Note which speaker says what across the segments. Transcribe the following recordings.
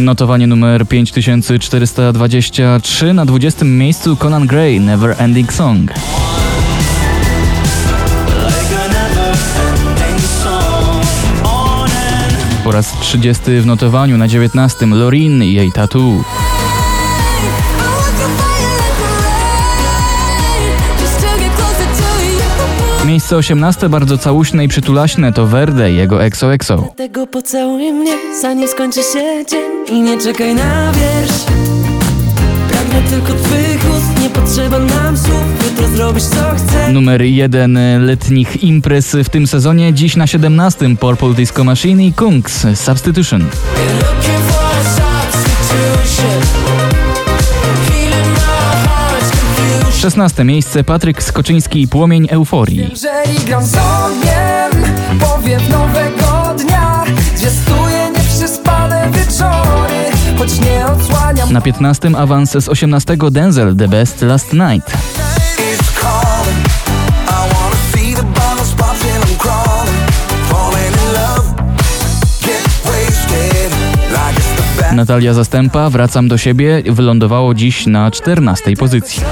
Speaker 1: Notowanie numer 5423 na 20 miejscu Conan Gray Never Ending Song. Po raz 30 w notowaniu na 19 Lorin i jej tattoo. Miejsce 18 bardzo całuśne i przytulaśne to Verde i jego Exo Exo.
Speaker 2: Tego pocałuj mnie, zanim skończy się dzień I nie czekaj na wiersz. Pragnę tylko twych ust, nie potrzeba nam słów Jutro zrobisz co chcesz
Speaker 1: Numer 1 letnich imprez w tym sezonie, dziś na 17 Purple Disco Machine i Kungs substitution 16 miejsce Patryk Skoczyński i Płomień Euforii.
Speaker 3: że igram z ogniem Powiew nowego dnia Zwiastuje nieprzespane wieczory Choć nie odsłaniam
Speaker 1: Na 15 awans z 18 Denzel The Best Last Night. Natalia Zastępa Wracam do siebie wylądowało dziś na 14 pozycji.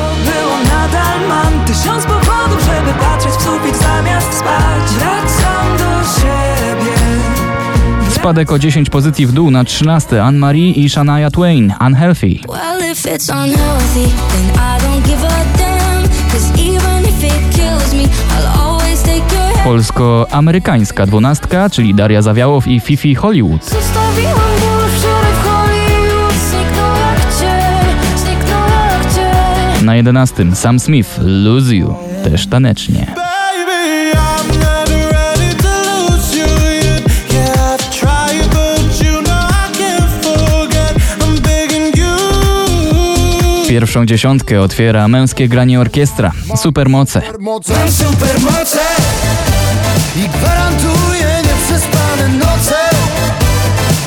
Speaker 1: Spadek o 10 pozycji w dół na 13 Anne-Marie i Shania Twain Unhealthy. Polsko-amerykańska dwunastka, czyli Daria Zawiałow i Fifi Hollywood. Na 11 Sam Smith Lose You, też tanecznie. Pierwszą dziesiątkę otwiera męskie granie orkiestra. Supermoce.
Speaker 4: Mam supermoce i gwarantuję nieprzespane noce.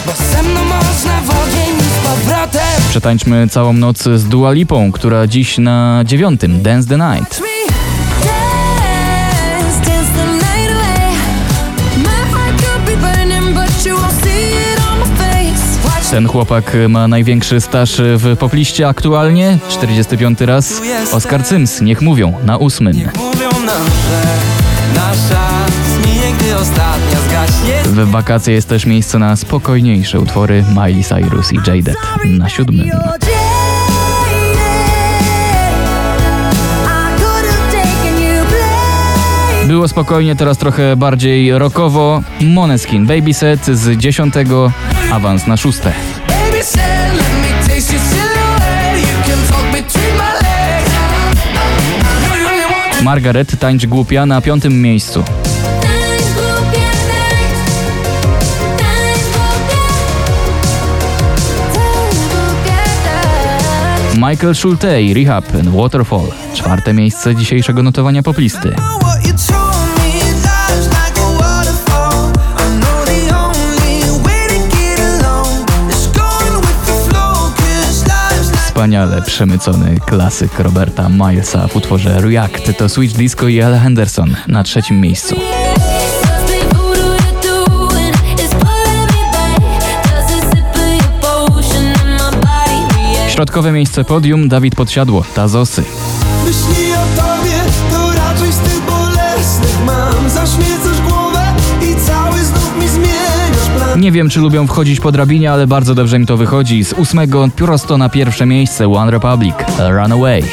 Speaker 3: Bo ze mną można w ogień z powrotem
Speaker 1: Przetańczmy całą noc z Dua Lipą, która dziś na dziewiątym Dance the Night. Ten chłopak ma największy staż w popliście aktualnie, 45 raz. Oskar Cyms, niech mówią, na ósmym. W wakacje jest też miejsce na spokojniejsze utwory Miley Cyrus i Jaded na siódmym. Było spokojnie, teraz trochę bardziej rockowo. Moneskin Babyset z dziesiątego, awans na szóste. Margaret tańcz głupia na piątym miejscu. Michael Schulte i Rehab and Waterfall. Czwarte miejsce dzisiejszego notowania poplisty. Wspaniale przemycony klasyk Roberta Milesa w utworze React to Switch Disco i Ella Henderson na trzecim miejscu. Środkowe miejsce podium Dawid Podsiadło, Tazosy.
Speaker 4: Myśli o tobie, to raczej z tych mam Zaśmiecasz głowę i cały znów mi zmieniasz plan
Speaker 1: Nie wiem, czy lubią wchodzić po drabinie, ale bardzo dobrze mi to wychodzi. Z ósmego prosto na pierwsze miejsce One Republic, Runaway.